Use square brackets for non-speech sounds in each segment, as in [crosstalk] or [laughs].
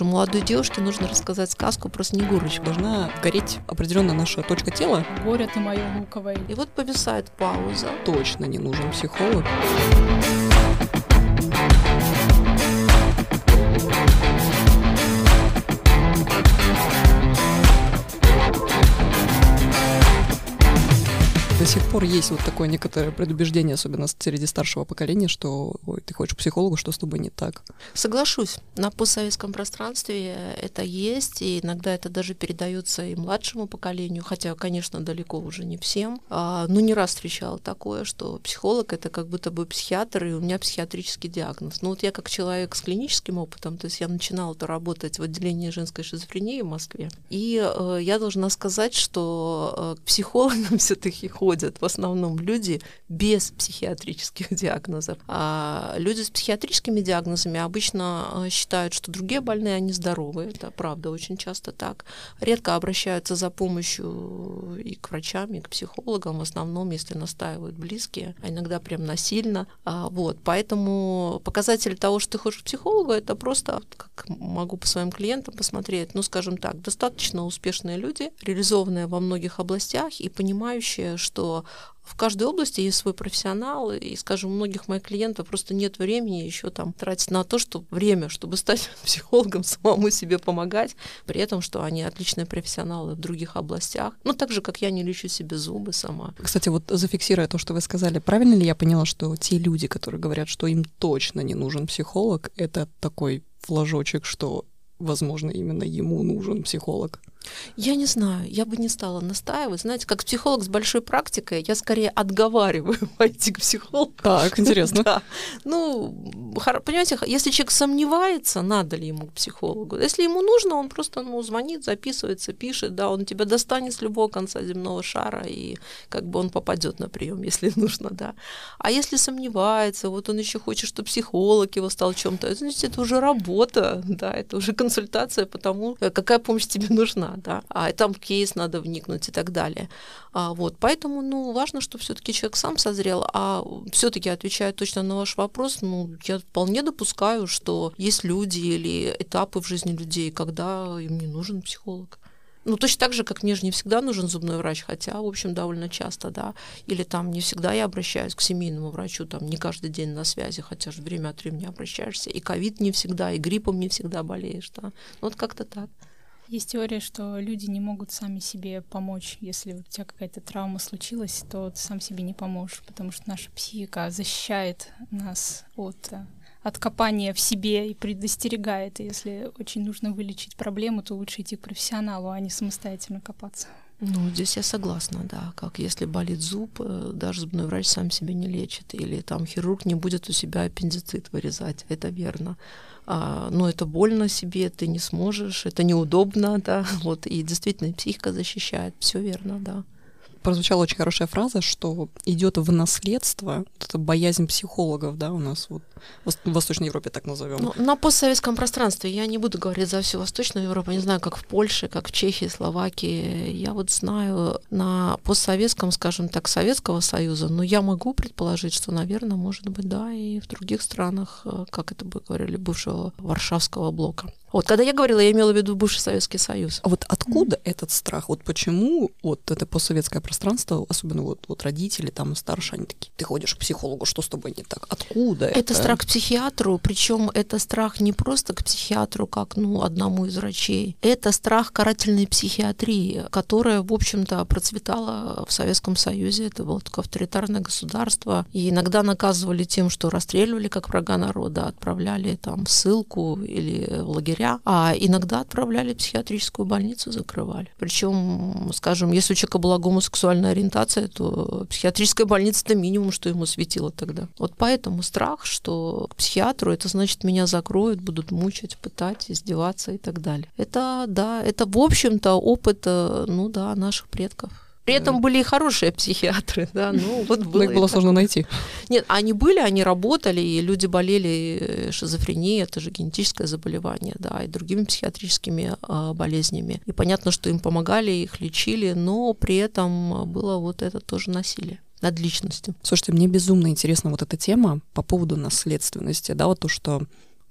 Молодой девушке нужно рассказать сказку про Снегурочку. Должна гореть определенно наша точка тела. Горе ты мое луковое. И вот повисает пауза. Точно не нужен психолог. до сих пор есть вот такое некоторое предубеждение, особенно среди старшего поколения, что ой, ты хочешь психологу, что с тобой не так. Соглашусь, на постсоветском пространстве это есть, и иногда это даже передается и младшему поколению, хотя, конечно, далеко уже не всем. А, ну, не раз встречала такое, что психолог это как будто бы психиатр, и у меня психиатрический диагноз. Ну, вот я как человек с клиническим опытом, то есть я начинала -то работать в отделении женской шизофрении в Москве, и э, я должна сказать, что э, к психологам [laughs] все-таки ходят ходят в основном люди без психиатрических [laughs] диагнозов. А люди с психиатрическими диагнозами обычно э, считают, что другие больные, они здоровы. Это правда очень часто так. Редко обращаются за помощью и к врачам, и к психологам, в основном, если настаивают близкие, а иногда прям насильно. А, вот. Поэтому показатель того, что ты хочешь к психологу, это просто, как могу по своим клиентам посмотреть, ну, скажем так, достаточно успешные люди, реализованные во многих областях и понимающие, что в каждой области есть свой профессионал, и, скажем, у многих моих клиентов просто нет времени еще там тратить на то, что время, чтобы стать [laughs] психологом, самому себе помогать, при этом, что они отличные профессионалы в других областях. Ну, так же, как я не лечу себе зубы сама. Кстати, вот зафиксируя то, что вы сказали, правильно ли я поняла, что те люди, которые говорят, что им точно не нужен психолог, это такой флажочек, что, возможно, именно ему нужен психолог? Я не знаю, я бы не стала настаивать. Знаете, как психолог с большой практикой, я скорее отговариваю [laughs] пойти к психологу. Так, интересно. [laughs] да. Ну, понимаете, если человек сомневается, надо ли ему к психологу. Если ему нужно, он просто ну, звонит, записывается, пишет, да, он тебя достанет с любого конца земного шара, и как бы он попадет на прием, [laughs] если нужно, да. А если сомневается, вот он еще хочет, чтобы психолог его стал чем-то, значит, это уже работа, да, это уже консультация по тому, э, какая помощь тебе нужна, да, а там кейс надо вникнуть и так далее. А, вот, поэтому, ну, важно, чтобы все-таки человек сам созрел, а все-таки отвечая точно на ваш вопрос, ну, я вполне допускаю, что есть люди или этапы в жизни людей, когда им не нужен психолог. Ну, точно так же, как мне же не всегда нужен зубной врач, хотя, в общем, довольно часто, да. Или там не всегда я обращаюсь к семейному врачу, там не каждый день на связи, хотя же время от времени обращаешься. И ковид не всегда, и гриппом не всегда болеешь, да. Ну, вот как-то так. Есть теория, что люди не могут сами себе помочь. Если у тебя какая-то травма случилась, то ты сам себе не поможешь, потому что наша психика защищает нас от э, от копания в себе и предостерегает. И если очень нужно вылечить проблему, то лучше идти к профессионалу, а не самостоятельно копаться. Ну, здесь я согласна, да. Как если болит зуб, э, даже зубной врач сам себя не лечит. Или там хирург не будет у себя аппендицит вырезать. Это верно а, ну, это больно себе, ты не сможешь, это неудобно, [laughs] да, вот, и действительно психика защищает, все верно, да прозвучала очень хорошая фраза, что идет в наследство, вот это боязнь психологов, да, у нас вот в Восточной Европе так назовем. Ну, на постсоветском пространстве я не буду говорить за всю Восточную Европу, не знаю, как в Польше, как в Чехии, Словакии. Я вот знаю на постсоветском, скажем так, Советского Союза, но я могу предположить, что, наверное, может быть, да, и в других странах, э, как это бы говорили, бывшего Варшавского блока. Вот, когда я говорила, я имела в виду бывший Советский Союз. А вот откуда mm-hmm. этот страх? Вот почему вот это постсоветское пространство, особенно вот, вот родители там старше, они такие, ты ходишь к психологу, что с тобой не так? Откуда это? Это страх к психиатру, причем это страх не просто к психиатру, как, ну, одному из врачей. Это страх карательной психиатрии, которая, в общем-то, процветала в Советском Союзе. Это было такое авторитарное государство. И иногда наказывали тем, что расстреливали как врага народа, отправляли там в ссылку или в лагеря а иногда отправляли в психиатрическую больницу, закрывали. Причем, скажем, если у человека была гомосексуальная ориентация, то психиатрическая больница это минимум, что ему светило тогда. Вот поэтому страх, что к психиатру это значит меня закроют, будут мучить, пытать, издеваться и так далее. Это, да, это в общем-то опыт, э, ну да, наших предков. При этом были и хорошие психиатры, да, ну вот было. Но их было сложно найти. Нет, они были, они работали, и люди болели э, шизофренией, это же генетическое заболевание, да, и другими психиатрическими а, болезнями. И понятно, что им помогали, их лечили, но при этом было вот это тоже насилие над личностью. Слушайте, мне безумно интересна вот эта тема по поводу наследственности, да, вот то, что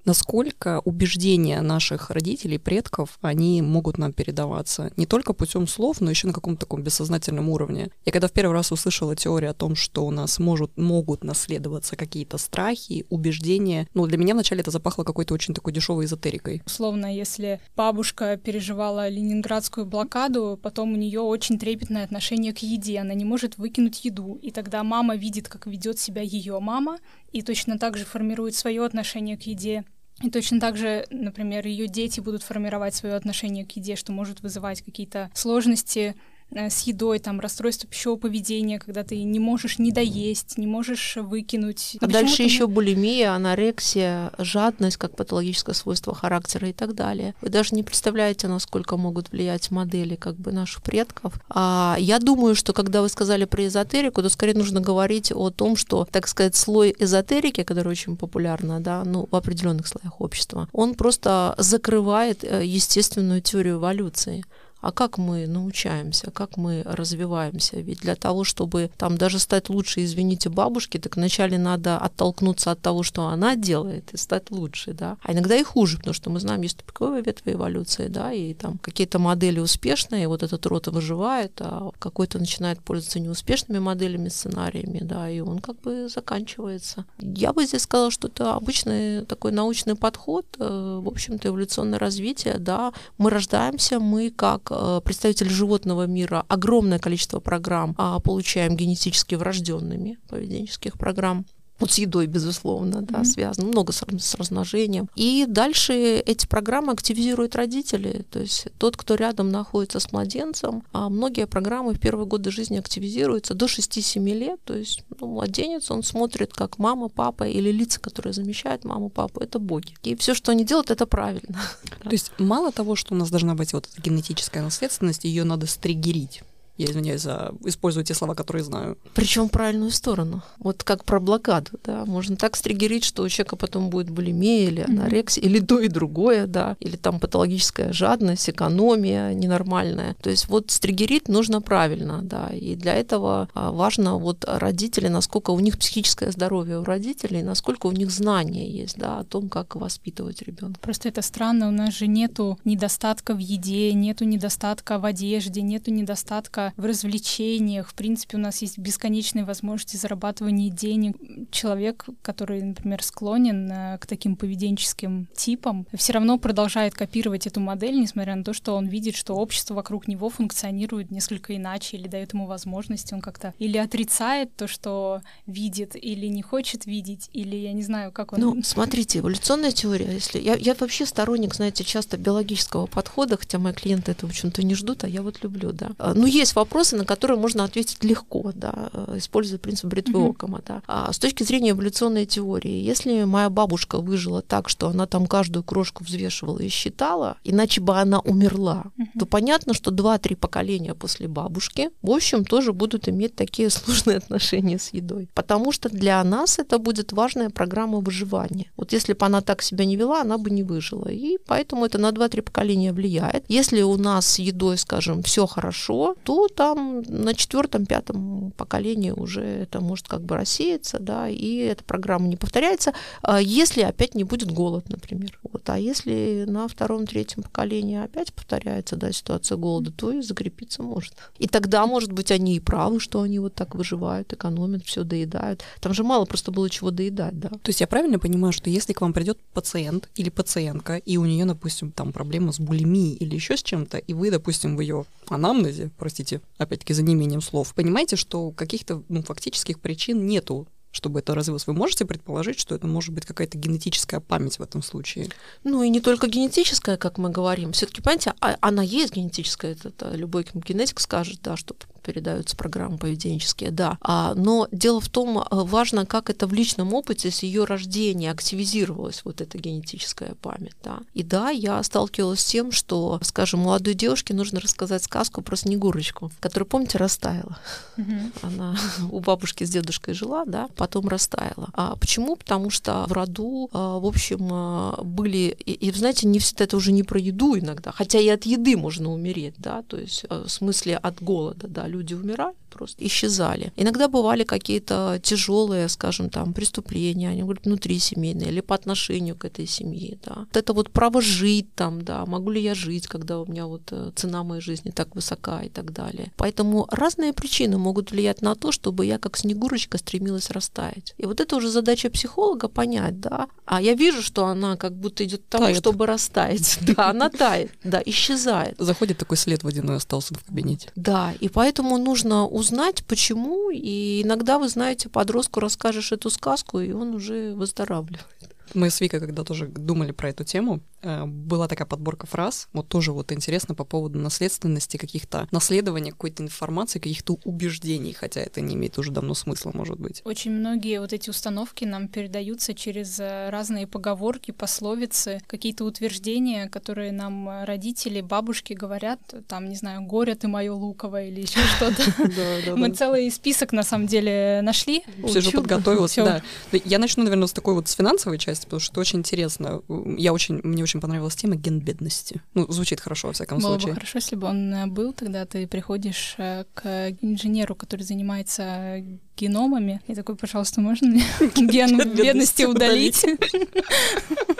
насколько убеждения наших родителей, предков, они могут нам передаваться не только путем слов, но еще на каком-то таком бессознательном уровне. Я когда в первый раз услышала теорию о том, что у нас может, могут наследоваться какие-то страхи, убеждения, ну, для меня вначале это запахло какой-то очень такой дешевой эзотерикой. Условно, если бабушка переживала ленинградскую блокаду, потом у нее очень трепетное отношение к еде, она не может выкинуть еду, и тогда мама видит, как ведет себя ее мама, и точно так же формирует свое отношение к еде. И точно так же, например, ее дети будут формировать свое отношение к еде, что может вызывать какие-то сложности с едой, там, расстройство пищевого поведения, когда ты не можешь не доесть, не можешь выкинуть. А дальше еще булимия, анорексия, жадность как патологическое свойство характера и так далее. Вы даже не представляете, насколько могут влиять модели как бы наших предков. А я думаю, что когда вы сказали про эзотерику, то скорее нужно говорить о том, что, так сказать, слой эзотерики, который очень популярна, да, ну, в определенных слоях общества, он просто закрывает э, естественную теорию эволюции а как мы научаемся, как мы развиваемся. Ведь для того, чтобы там даже стать лучше, извините, бабушки, так вначале надо оттолкнуться от того, что она делает, и стать лучше, да. А иногда и хуже, потому что мы знаем, есть тупиковая ветвь эволюции, да, и там какие-то модели успешные, вот этот род выживает, а какой-то начинает пользоваться неуспешными моделями, сценариями, да, и он как бы заканчивается. Я бы здесь сказала, что это обычный такой научный подход, э, в общем-то, эволюционное развитие, да, мы рождаемся, мы как представители животного мира огромное количество программ а получаем генетически врожденными поведенческих программ вот с едой, безусловно, да, mm-hmm. связано, много с, с размножением. И дальше эти программы активизируют родители. То есть тот, кто рядом находится с младенцем, а многие программы в первые годы жизни активизируются до 6-7 лет. То есть ну, младенец, он смотрит, как мама, папа или лица, которые замещают маму, папу, это боги. И все, что они делают, это правильно. То есть мало того, что у нас должна быть вот эта генетическая наследственность, ее надо стригерить. Я извиняюсь за использую те слова, которые знаю. Причем в правильную сторону. Вот как про блокаду, да. Можно так стригерить, что у человека потом будет булимия или анорексия, mm-hmm. или то и другое, да. Или там патологическая жадность, экономия ненормальная. То есть вот стригерить нужно правильно, да. И для этого а, важно вот родители, насколько у них психическое здоровье у родителей, насколько у них знания есть, да, о том, как воспитывать ребенка. Просто это странно, у нас же нету недостатка в еде, нету недостатка в одежде, нету недостатка в развлечениях. В принципе, у нас есть бесконечные возможности зарабатывания денег. Человек, который, например, склонен э, к таким поведенческим типам, все равно продолжает копировать эту модель, несмотря на то, что он видит, что общество вокруг него функционирует несколько иначе или дает ему возможности. Он как-то или отрицает то, что видит, или не хочет видеть, или я не знаю, как он... Ну, смотрите, эволюционная теория, если... Я, я вообще сторонник, знаете, часто биологического подхода, хотя мои клиенты это, в общем-то, не ждут, а я вот люблю, да. А, ну, есть вопросы, на которые можно ответить легко, да, используя принцип бритвы mm-hmm. Окама. Да. А с точки зрения эволюционной теории, если моя бабушка выжила так, что она там каждую крошку взвешивала и считала, иначе бы она умерла, mm-hmm. то понятно, что два-три поколения после бабушки, в общем, тоже будут иметь такие [laughs] сложные отношения с едой. Потому что для нас это будет важная программа выживания. Вот если бы она так себя не вела, она бы не выжила. И поэтому это на два-три поколения влияет. Если у нас с едой, скажем, все хорошо, то там на четвертом-пятом поколении уже это может как бы рассеяться, да, и эта программа не повторяется, а если опять не будет голод, например. Вот. А если на втором-третьем поколении опять повторяется да, ситуация голода, то и закрепиться может. И тогда, может быть, они и правы, что они вот так выживают, экономят, все доедают. Там же мало просто было чего доедать, да. То есть я правильно понимаю, что если к вам придет пациент или пациентка, и у нее, допустим, там проблема с булимией или еще с чем-то, и вы, допустим, в ее анамнезе, простите, опять-таки, за неимением слов, понимаете, что каких-то ну, фактических причин нету чтобы это развилось. Вы можете предположить, что это может быть какая-то генетическая память в этом случае? Ну и не только генетическая, как мы говорим. Все-таки, понимаете, а, она есть генетическая, это, это любой генетик скажет, да, что передаются программы поведенческие, да. А, но дело в том, э, важно, как это в личном опыте с ее рождения активизировалась вот эта генетическая память, да. И да, я сталкивалась с тем, что, скажем, молодой девушке нужно рассказать сказку про Снегурочку, которая, помните, растаяла. Mm-hmm. Она [laughs] у бабушки с дедушкой жила, да, потом растаяла. А почему? Потому что в роду, а, в общем, а, были, и, и знаете, не всегда это уже не про еду иногда, хотя и от еды можно умереть, да, то есть э, в смысле от голода, да, люди умирают, просто исчезали. Иногда бывали какие-то тяжелые, скажем, там, преступления, они говорят, внутри семейные или по отношению к этой семье, да. Вот это вот право жить там, да, могу ли я жить, когда у меня вот э, цена моей жизни так высока и так далее. Поэтому разные причины могут влиять на то, чтобы я как снегурочка стремилась растаять. И вот это уже задача психолога понять, да. А я вижу, что она как будто идет к тому, Тает. чтобы растаять. [laughs] Да, она тает, да, исчезает. Заходит такой след водяной остался в кабинете. Да, и поэтому нужно узнать, почему. И иногда, вы знаете, подростку расскажешь эту сказку, и он уже выздоравливает. Мы с Викой, когда тоже думали про эту тему, была такая подборка фраз, вот тоже вот интересно по поводу наследственности, каких-то наследования какой-то информации, каких-то убеждений, хотя это не имеет уже давно смысла, может быть. Очень многие вот эти установки нам передаются через э, разные поговорки, пословицы, какие-то утверждения, которые нам э, родители, бабушки говорят, там, не знаю, горе ты мое луковое или еще [laughs] что-то. Мы целый список на самом деле нашли. Сижу, Учу. подготовилась, да. Я начну, наверное, с такой вот с финансовой части, потому что очень интересно. Я очень, мне очень понравилась тема ген бедности. Ну, звучит хорошо, во всяком Было бы случае. хорошо, если бы он э, был, тогда ты приходишь э, к инженеру, который занимается геномами, и такой, пожалуйста, можно мне [laughs] ген бедности удалить? [laughs]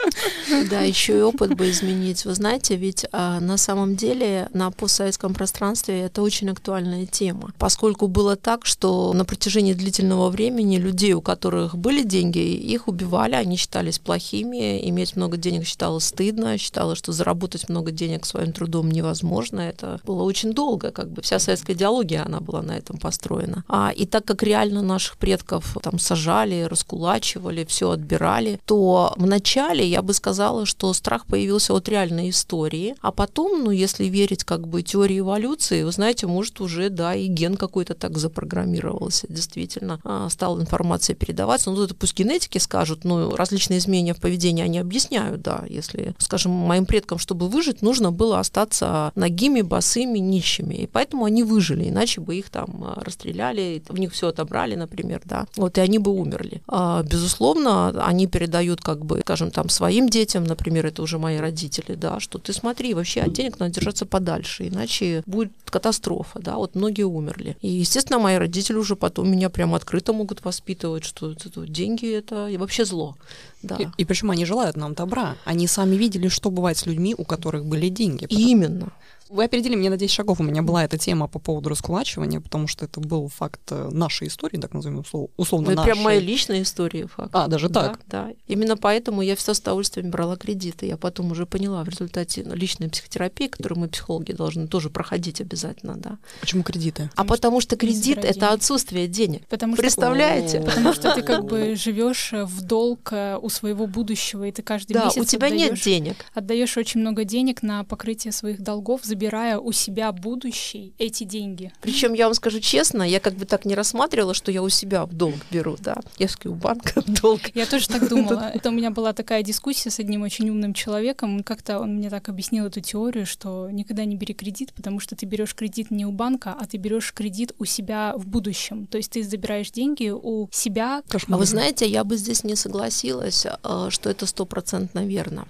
[laughs] Да, еще и опыт бы изменить. Вы знаете, ведь а, на самом деле на постсоветском пространстве это очень актуальная тема, поскольку было так, что на протяжении длительного времени людей, у которых были деньги, их убивали, они считались плохими, иметь много денег считалось стыдно, считалось, что заработать много денег своим трудом невозможно. Это было очень долго, как бы вся советская идеология, она была на этом построена. А, и так как реально наших предков там сажали, раскулачивали, все отбирали, то вначале я бы сказала, что страх появился от реальной истории, а потом, ну, если верить как бы теории эволюции, вы знаете, может уже, да, и ген какой-то так запрограммировался, действительно, а, стала информация передаваться, ну, это пусть генетики скажут, ну, различные изменения в поведении они объясняют, да, если, скажем, моим предкам, чтобы выжить, нужно было остаться нагими, босыми, нищими, и поэтому они выжили, иначе бы их там а, расстреляли, в них все отобрали, например, да, вот, и они бы умерли. А, безусловно, они передают, как бы, скажем, там, своим детям, например, это уже мои родители, да, что ты смотри, вообще от денег надо держаться подальше, иначе будет катастрофа, да, вот многие умерли. И, естественно, мои родители уже потом меня прям открыто могут воспитывать, что это, деньги это и вообще зло, да. И, и причем они желают нам добра. Они сами видели, что бывает с людьми, у которых были деньги. Потому- Именно. Вы опередили меня на 10 шагов. У меня была эта тема по поводу раскулачивания, потому что это был факт э, нашей истории, так назовем, услов- условно Ну, это нашей. прям моя личная история, факт. А, даже Да, так? Да, Именно поэтому я всегда с удовольствием брала кредиты. Я потом уже поняла в результате личной психотерапии, которую мы, психологи, должны тоже проходить обязательно, да. Почему кредиты? А потому что не кредит это отсутствие денег. Потому что Представляете? [laughs] Потому что ты как бы живешь в долг э, у своего будущего, и ты каждый Да, месяц у тебя нет денег. отдаешь очень много денег на покрытие своих долгов, забирая у себя будущий эти деньги. Причем я вам скажу честно, я как бы так не рассматривала, что я у себя в долг беру, да. Я у банка в [laughs] долг. Я тоже так думала. Это у меня была такая дискуссия с одним очень умным человеком. Как-то он мне так объяснил эту теорию, что никогда не бери кредит, потому что ты берешь кредит не у банка, а ты берешь кредит у себя в будущем. То есть ты забираешь деньги у себя. А вы знаете, я бы здесь не согласилась, э, что это стопроцентно верно.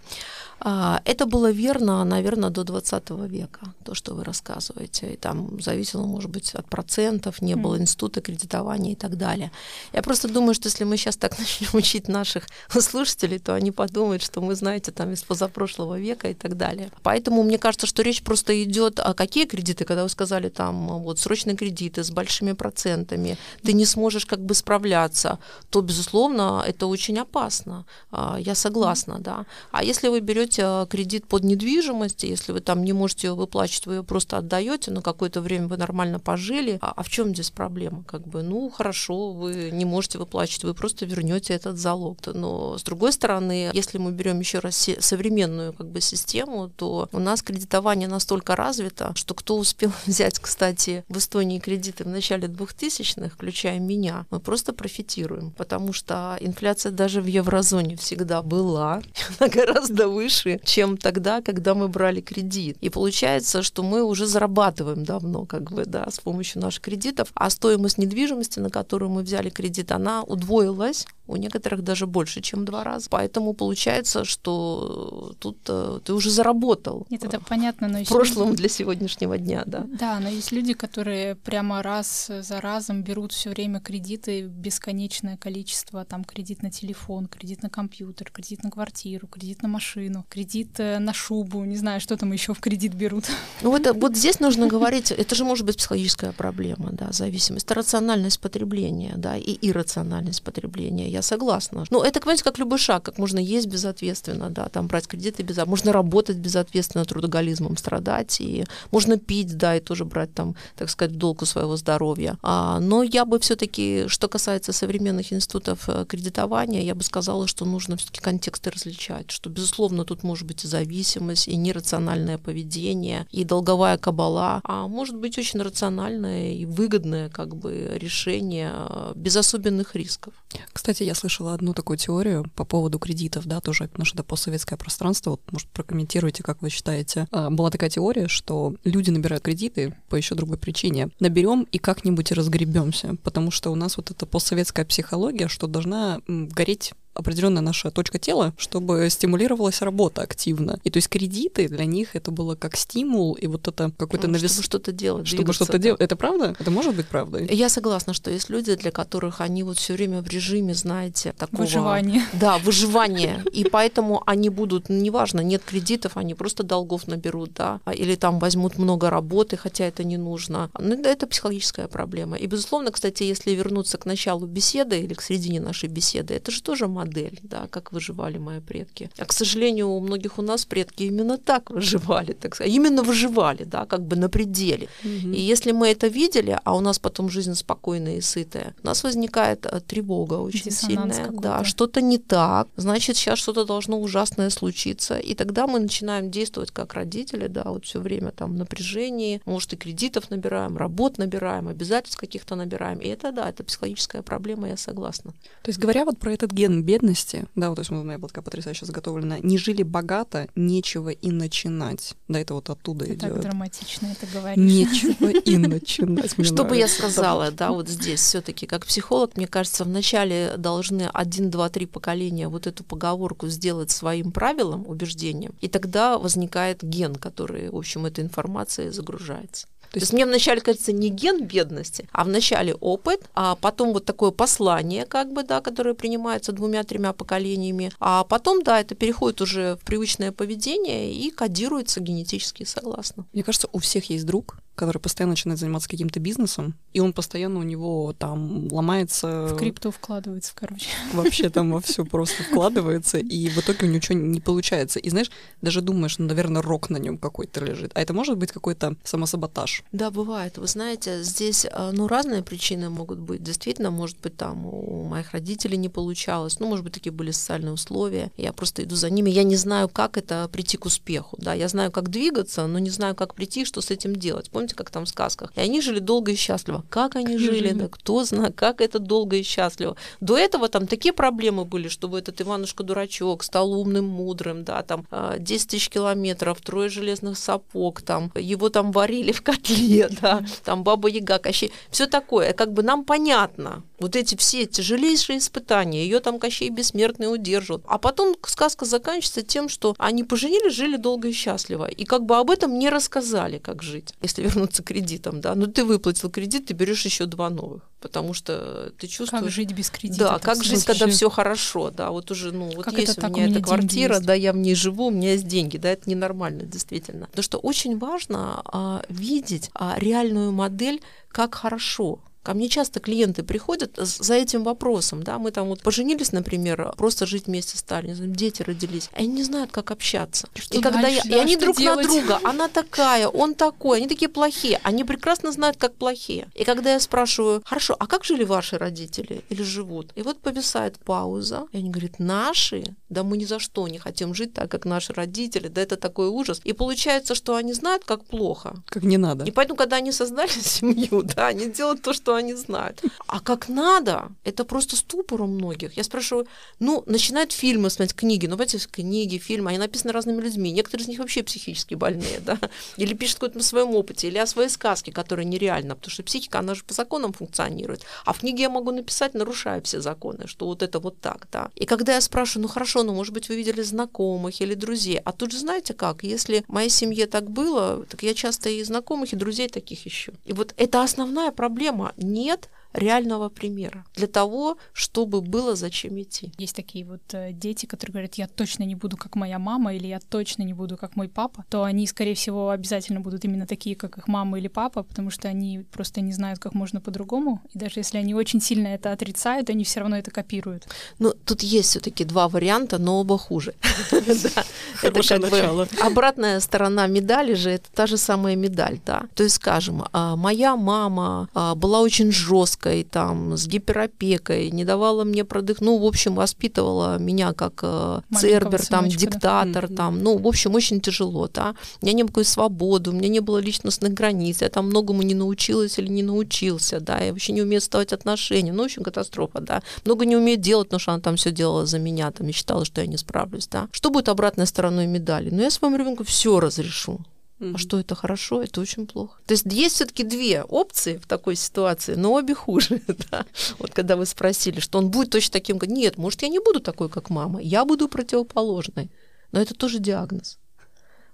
А, Это было верно, наверное, до 20 века, то, что вы рассказываете. И там зависело, может быть, от процентов, не было института кредитования и так далее. Я просто думаю, что если мы сейчас так [laughs] начнем учить наших слушателей, то они подумают, что мы, знаете, там из позапрошлого века и так далее. Поэтому мне кажется, что речь просто идет о какие кредиты, когда вы сказали там вот срочные кредиты с большими процентами, ты не сможешь как бы справляться, то, безусловно, это очень опасно. А, Я согласна, да. А если вы берете кредит под недвижимость, если вы там не можете ее выплачивать, вы ее просто отдаете, на какое-то время вы нормально пожили, а, а в чем здесь проблема? Как бы, ну, хорошо, вы не можете выплачивать, вы просто вернете этот залог. Но с другой стороны, если мы берем еще раз современную как бы систему, то у нас кредитование настолько развито, что кто успел [laughs] взять, кстати, в Эстонии кредиты в начале 2000-х, включая меня, мы просто профитируем, потому что инфляция даже в еврозоне всегда была, [laughs] она гораздо выше, чем тогда, когда мы брали кредит. И получается, что мы уже зарабатываем давно, как бы, да, с помощью наших кредитов, а стоимость недвижимости, на которую мы взяли кредит, она удвоилась у некоторых даже больше, чем два раза. Поэтому получается, что тут э, ты уже заработал. Нет, это понятно, но в прошлом для сегодняшнего дня, да. Да, но есть люди, которые прямо раз за разом берут все время кредиты, бесконечное количество, там кредит на телефон, кредит на компьютер, кредит на квартиру, кредит на машину, кредит э, на шубу, не знаю, что там еще в кредит берут. Ну вот, вот [laughs] здесь нужно говорить, это же может быть психологическая проблема, да, зависимость, это рациональность потребления, да, и иррациональность потребления, я согласна. Ну это, понимаете, как любой шаг, как можно есть безответственно, да, там брать кредиты без, можно работать безответственно, трудоголизмом страдать, и можно пить, да, и тоже брать там, так сказать, в долг у своего здоровья. А, но я бы все-таки, что касается современных институтов э, кредитования, я бы сказала, что нужно все-таки контексты различать, что, безусловно, тут может быть и зависимость, и нерациональное поведение, и долговая кабала, а может быть очень рациональное и выгодное как бы решение э, без особенных рисков. Кстати, я слышала одну такую теорию по поводу кредитов, да, тоже, потому что это постсоветское пространство, вот, может, прокомментируйте, как вы считаете. А, была такая теория, что люди набирают кредиты по еще другой причине. Наберем и как-нибудь разгребемся, потому что у нас вот эта постсоветская психология, что должна гореть определенная наша точка тела, чтобы стимулировалась работа активно. И то есть кредиты для них это было как стимул, и вот это какой-то ну, навес... Чтобы что-то делать, Чтобы что-то делать. Это правда? Это может быть правдой? Я согласна, что есть люди, для которых они вот все время в режиме, знаете, такого... Выживания. Да, выживания. И поэтому они будут, ну, неважно, нет кредитов, они просто долгов наберут, да, а, или там возьмут много работы, хотя это не нужно. Ну, это психологическая проблема. И, безусловно, кстати, если вернуться к началу беседы или к середине нашей беседы, это же тоже модель модель, да, как выживали мои предки. А, к сожалению, у многих у нас предки именно так выживали, так сказать, именно выживали, да, как бы на пределе. Угу. И если мы это видели, а у нас потом жизнь спокойная и сытая, у нас возникает э, тревога очень сильная, да, что-то не так, значит, сейчас что-то должно ужасное случиться, и тогда мы начинаем действовать как родители, да, вот все время там в напряжении, может, и кредитов набираем, работ набираем, обязательств каких-то набираем, и это, да, это психологическая проблема, я согласна. То есть, говоря вот про этот ген бедности, да, вот то есть у меня была такая потрясающе заготовлена, не жили богато, нечего и начинать. Да, это вот оттуда Ты идет. так драматично это говоришь. Нечего и [laughs] начинать. Что бы я сказала, да, вот здесь все таки как психолог, мне кажется, вначале должны один, два, три поколения вот эту поговорку сделать своим правилом, убеждением, и тогда возникает ген, который, в общем, этой информацией загружается. То есть мне вначале кажется не ген бедности, а вначале опыт, а потом вот такое послание, как бы, да, которое принимается двумя-тремя поколениями, а потом, да, это переходит уже в привычное поведение и кодируется генетически согласно. Мне кажется, у всех есть друг, который постоянно начинает заниматься каким-то бизнесом, и он постоянно у него там ломается... В крипту вкладывается, короче. Вообще там во все [laughs] просто вкладывается, и в итоге у него ничего не получается. И знаешь, даже думаешь, ну, наверное, рок на нем какой-то лежит. А это может быть какой-то самосаботаж. Да, бывает. Вы знаете, здесь, э, ну, разные причины могут быть. Действительно, может быть, там у моих родителей не получалось, ну, может быть, такие были социальные условия. Я просто иду за ними. Я не знаю, как это прийти к успеху, да. Я знаю, как двигаться, но не знаю, как прийти, что с этим делать. Помните, помните, как там в сказках? И они жили долго и счастливо. Как они жили, да кто знает, как это долго и счастливо. До этого там такие проблемы были, чтобы этот Иванушка-дурачок стал умным, мудрым, да, там 10 а, тысяч километров, трое железных сапог, там его там варили в котле, [laughs] да, там Баба Яга, Кощей, все такое, как бы нам понятно, вот эти все тяжелейшие испытания, ее там Кощей Бессмертный удерживал. А потом сказка заканчивается тем, что они поженились, жили долго и счастливо. И как бы об этом не рассказали, как жить, если вернуться к кредитам, да. Но ну, ты выплатил кредит, ты берешь еще два новых, потому что ты чувствуешь... Как жить без кредита? Да, как жить, когда все хорошо, да. Вот уже, ну, вот как есть у меня эта квартира, есть? да, я в ней живу, у меня есть деньги, да, это ненормально, действительно. Потому что очень важно а, видеть а, реальную модель, как хорошо, Ко мне часто клиенты приходят за этим вопросом, да, мы там вот поженились, например, просто жить вместе стали, дети родились, они не знают, как общаться. Что и когда дальше, я, да, и они друг делать? на друга, она такая, он такой, они такие плохие, они прекрасно знают, как плохие. И когда я спрашиваю, хорошо, а как жили ваши родители или живут? И вот повисает пауза, и они говорят, наши да мы ни за что не хотим жить так, как наши родители, да это такой ужас. И получается, что они знают, как плохо. Как не надо. И поэтому, когда они создали [laughs] семью, да, они делают то, что они знают. А как надо, это просто ступор у многих. Я спрашиваю, ну, начинают фильмы смотреть, книги, ну, понимаете, книги, фильмы, они написаны разными людьми. Некоторые из них вообще психически больные, да, или пишут какой-то на своем опыте, или о своей сказке, которая нереальна, потому что психика, она же по законам функционирует. А в книге я могу написать, нарушая все законы, что вот это вот так, да. И когда я спрашиваю, ну хорошо, ну может быть вы видели знакомых или друзей, а тут же знаете как, если в моей семье так было, так я часто и знакомых, и друзей таких ищу. И вот это основная проблема. Нет реального примера для того, чтобы было зачем идти. Есть такие вот э, дети, которые говорят, я точно не буду как моя мама или я точно не буду как мой папа, то они, скорее всего, обязательно будут именно такие, как их мама или папа, потому что они просто не знают, как можно по-другому. И даже если они очень сильно это отрицают, они все равно это копируют. Ну, тут есть все-таки два варианта, но оба хуже. [laughs] Это начало. Обратная сторона медали же это та же самая медаль, да. То есть, скажем, а, моя мама а, была очень жесткая жесткой, там, с гиперопекой, не давала мне продых, ну, в общем, воспитывала меня как э, цербер, там, диктатор, да? там, ну, в общем, очень тяжело, да. У меня не было свободы, у меня не было личностных границ, я там многому не научилась или не научился, да, я вообще не умею ставить отношения, ну, в общем, катастрофа, да. Много не умею делать, потому что она там все делала за меня, там, и считала, что я не справлюсь, да. Что будет обратной стороной медали? Ну, я своему ребенку все разрешу. Mm-hmm. А что это хорошо, это очень плохо. То есть есть все-таки две опции в такой ситуации, но обе хуже. [laughs] да? Вот когда вы спросили, что он будет точно таким, нет, может, я не буду такой, как мама, я буду противоположной. Но это тоже диагноз.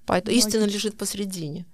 Поэтому истина лежит посредине.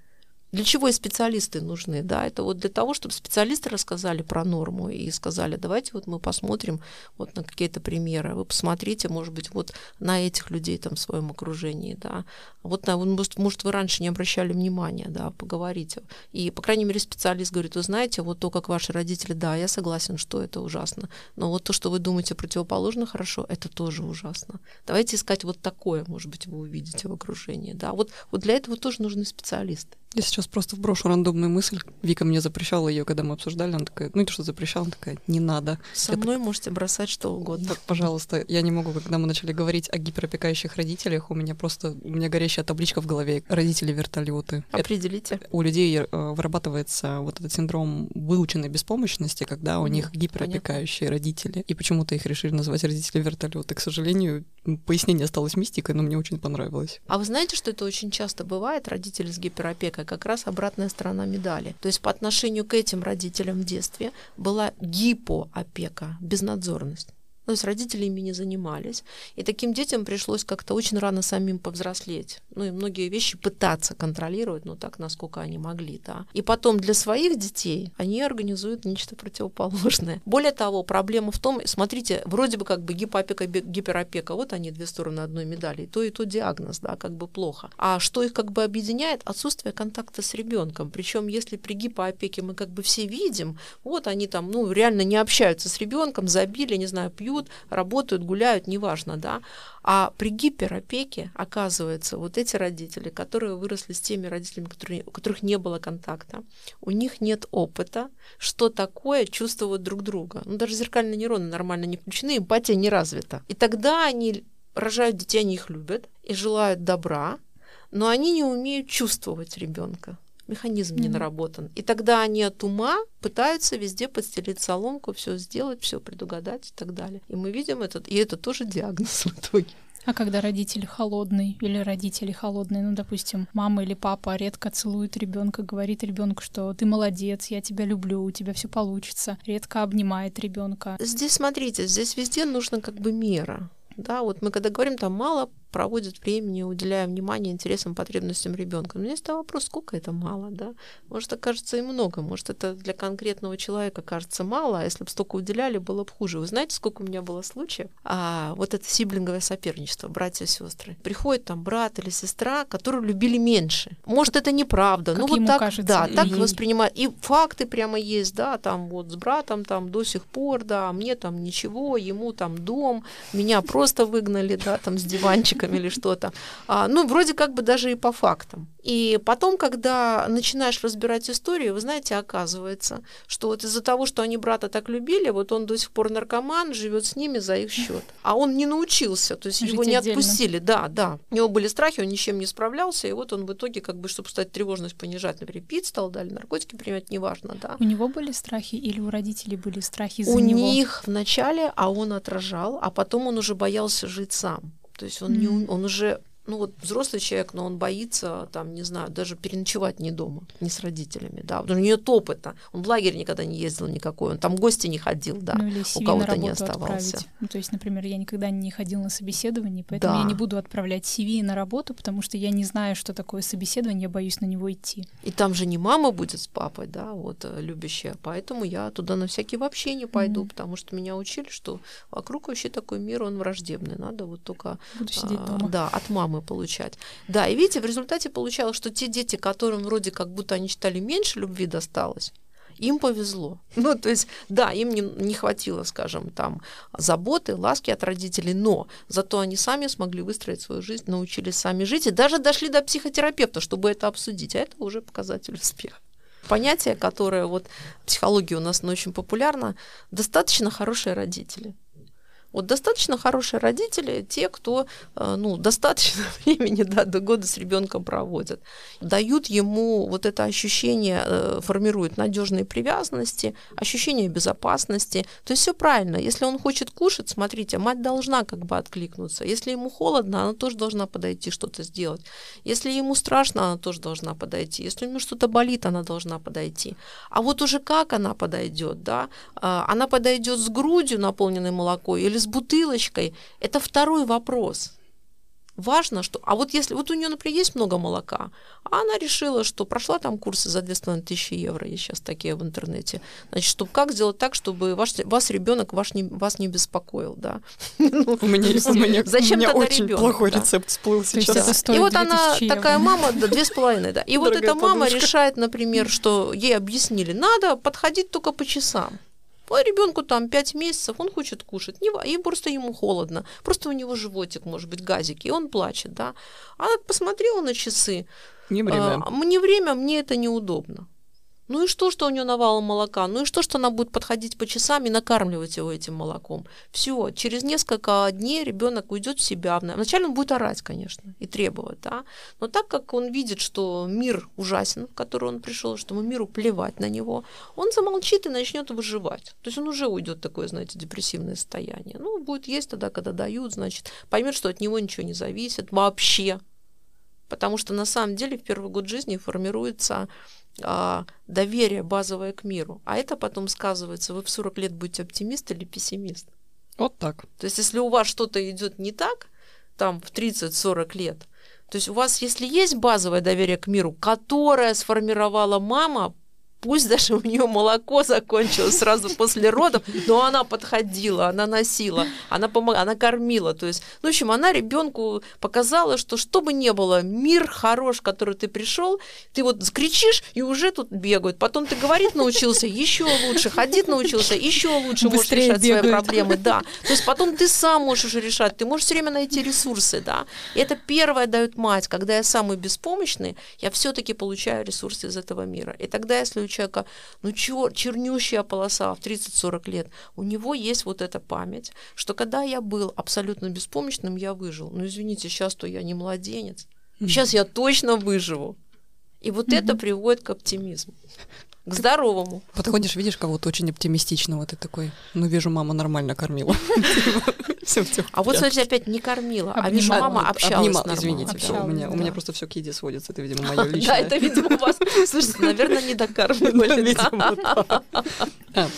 Для чего и специалисты нужны? Да, это вот для того, чтобы специалисты рассказали про норму и сказали, давайте вот мы посмотрим вот на какие-то примеры. Вы посмотрите, может быть, вот на этих людей там в своем окружении, да. Вот на, может, может, вы раньше не обращали внимания, да, поговорите. И, по крайней мере, специалист говорит, вы знаете, вот то, как ваши родители, да, я согласен, что это ужасно. Но вот то, что вы думаете противоположно хорошо, это тоже ужасно. Давайте искать вот такое, может быть, вы увидите в окружении, да. Вот, вот для этого тоже нужны специалисты. Я сейчас просто вброшу рандомную мысль. Вика мне запрещала ее, когда мы обсуждали. Она такая, ну и то, что запрещала, она такая, не надо. Со мной так... можете бросать что угодно. Так, пожалуйста, я не могу, когда мы начали говорить о гиперопекающих родителях, у меня просто, у меня горящая табличка в голове. Родители вертолеты. Определите. Это, у людей э, вырабатывается вот этот синдром выученной беспомощности, когда у mm, них гиперопекающие понятно. родители. И почему-то их решили называть родители вертолеты. К сожалению, пояснение осталось мистикой, но мне очень понравилось. А вы знаете, что это очень часто бывает, родители с гиперопекой? Это как раз обратная сторона медали. То есть по отношению к этим родителям в детстве была гипоопека, безнадзорность. То есть родители ими не занимались. И таким детям пришлось как-то очень рано самим повзрослеть. Ну и многие вещи пытаться контролировать, ну так, насколько они могли. Да. И потом для своих детей они организуют нечто противоположное. [laughs] Более того, проблема в том, смотрите, вроде бы как бы гипоопека, гиперопека, вот они две стороны одной медали, и то и то диагноз, да, как бы плохо. А что их как бы объединяет? Отсутствие контакта с ребенком. Причем если при гипоопеке мы как бы все видим, вот они там, ну, реально не общаются с ребенком, забили, не знаю, пьют, живут, работают, гуляют, неважно, да. А при гиперопеке, оказывается, вот эти родители, которые выросли с теми родителями, которые, у которых не было контакта, у них нет опыта, что такое чувствовать друг друга. Ну, даже зеркальные нейроны нормально не включены, эмпатия не развита. И тогда они рожают детей, они их любят и желают добра, но они не умеют чувствовать ребенка механизм mm-hmm. не наработан. И тогда они от ума пытаются везде подстелить соломку, все сделать, все предугадать и так далее. И мы видим этот, и это тоже диагноз в итоге. А когда родитель холодный или родители холодные, ну, допустим, мама или папа редко целует ребенка, говорит ребенку, что ты молодец, я тебя люблю, у тебя все получится, редко обнимает ребенка. Здесь смотрите, здесь везде нужно как бы мера. Да, вот мы когда говорим, там мало проводит времени, уделяя внимание интересам, потребностям ребенка. Но есть вопрос, сколько это мало, да? Может, окажется и много, может, это для конкретного человека кажется мало, а если бы столько уделяли, было бы хуже. Вы знаете, сколько у меня было случаев? А, вот это сиблинговое соперничество, братья и сестры. Приходит там брат или сестра, которые любили меньше. Может, это неправда, ну вот так, кажется. да, так воспринимают. И факты прямо есть, да, там вот с братом там до сих пор, да, мне там ничего, ему там дом, меня просто выгнали, да, там с диванчика родственниками или что-то. А, ну, вроде как бы даже и по фактам. И потом, когда начинаешь разбирать историю, вы знаете, оказывается, что вот из-за того, что они брата так любили, вот он до сих пор наркоман, живет с ними за их счет. А он не научился, то есть Жить его не отдельно. отпустили. Да, да. У него были страхи, он ничем не справлялся, и вот он в итоге, как бы, чтобы стать тревожность понижать, например, пить стал, дали наркотики принимать, неважно, да. У него были страхи или у родителей были страхи за у него? У них вначале, а он отражал, а потом он уже боялся жить сам. То есть он, mm. не, он уже ну вот взрослый человек, но он боится, там, не знаю, даже переночевать не дома, не с родителями, да, потому что у него опыта, он в лагерь никогда не ездил никакой, он там в гости не ходил, да, ну, или у кого-то не оставался. Ну, то есть, например, я никогда не ходил на собеседование, поэтому да. я не буду отправлять CV на работу, потому что я не знаю, что такое собеседование, я боюсь на него идти. И там же не мама будет с папой, да, вот, э, любящая, поэтому я туда на всякий вообще не пойду, mm-hmm. потому что меня учили, что вокруг вообще такой мир, он враждебный, надо вот только... Буду сидеть а, дома. Да, от мамы получать. Да, и видите, в результате получалось, что те дети, которым вроде как будто они считали меньше любви досталось, им повезло. [laughs] Ну, то есть, да, им не, не хватило, скажем, там, заботы, ласки от родителей, но зато они сами смогли выстроить свою жизнь, научились сами жить и даже дошли до психотерапевта, чтобы это обсудить, а это уже показатель успеха. Понятие, которое вот в психологии у нас ну, очень популярно, достаточно хорошие родители – вот достаточно хорошие родители, те, кто э, ну, [laughs] достаточно времени да, до года с ребенком проводят, дают ему вот это ощущение, э, формируют надежные привязанности, ощущение безопасности. То есть все правильно. Если он хочет кушать, смотрите, мать должна как бы откликнуться. Если ему холодно, она тоже должна подойти что-то сделать. Если ему страшно, она тоже должна подойти. Если у него что-то болит, она должна подойти. А вот уже как она подойдет, да? А, она подойдет с грудью, наполненной молоком, или с бутылочкой, это второй вопрос. Важно, что... А вот если... Вот у нее, например, есть много молока, а она решила, что прошла там курсы за 2500 евро, есть сейчас такие в интернете. Значит, чтобы как сделать так, чтобы ваш, вас ребенок ваш не, вас не беспокоил, да? [laughs] Ну, у меня, у меня, Зачем меня очень плохой рецепт всплыл сейчас. И вот она такая мама, да, две с половиной, да. И вот эта мама решает, например, что ей объяснили, надо подходить только по часам. А ребенку там 5 месяцев, он хочет кушать, не, и просто ему холодно, просто у него животик, может быть, газики, и он плачет, да. Она посмотрела на часы. Не время. А, мне время, мне это неудобно. Ну и что, что у нее навалом молока? Ну и что, что она будет подходить по часам и накармливать его этим молоком? Все, через несколько дней ребенок уйдет в себя. Вначале он будет орать, конечно, и требовать, да. Но так как он видит, что мир ужасен, в который он пришел, что ему миру плевать на него, он замолчит и начнет выживать. То есть он уже уйдет такое, знаете, депрессивное состояние. Ну, будет есть тогда, когда дают, значит, поймет, что от него ничего не зависит вообще. Потому что на самом деле в первый год жизни формируется доверие базовое к миру. А это потом сказывается, вы в 40 лет будете оптимист или пессимист. Вот так. То есть если у вас что-то идет не так, там в 30-40 лет, то есть у вас, если есть базовое доверие к миру, которое сформировала мама пусть даже [laughs] у нее молоко закончилось сразу после родов, но она подходила, она носила, она помогла, она кормила. То есть, ну, в общем, она ребенку показала, что что бы ни было, мир хорош, который ты пришел, ты вот кричишь и уже тут бегают. Потом ты говорить научился, еще лучше, ходить научился, еще лучше Быстрее можешь решать бегают. свои проблемы. Да. То есть потом ты сам можешь решать, ты можешь все время найти ресурсы, да. И это первое дает мать, когда я самый беспомощный, я все-таки получаю ресурсы из этого мира. И тогда, если человека, ну, чер, чернющая полоса в 30-40 лет, у него есть вот эта память, что когда я был абсолютно беспомощным, я выжил. Ну, извините, сейчас то я не младенец. Сейчас я точно выживу. И вот mm-hmm. это приводит к оптимизму. К здоровому. Подходишь, видишь кого-то очень оптимистичного, ты такой, ну, вижу, мама нормально кормила. [laughs] А вот, смотрите, опять не кормила, а вижу, мама общалась Извините, у меня просто все к еде сводится, это, видимо, [laughs] мое личное. Да, это, видимо, у вас, слушайте, наверное, не докармливали. [laughs]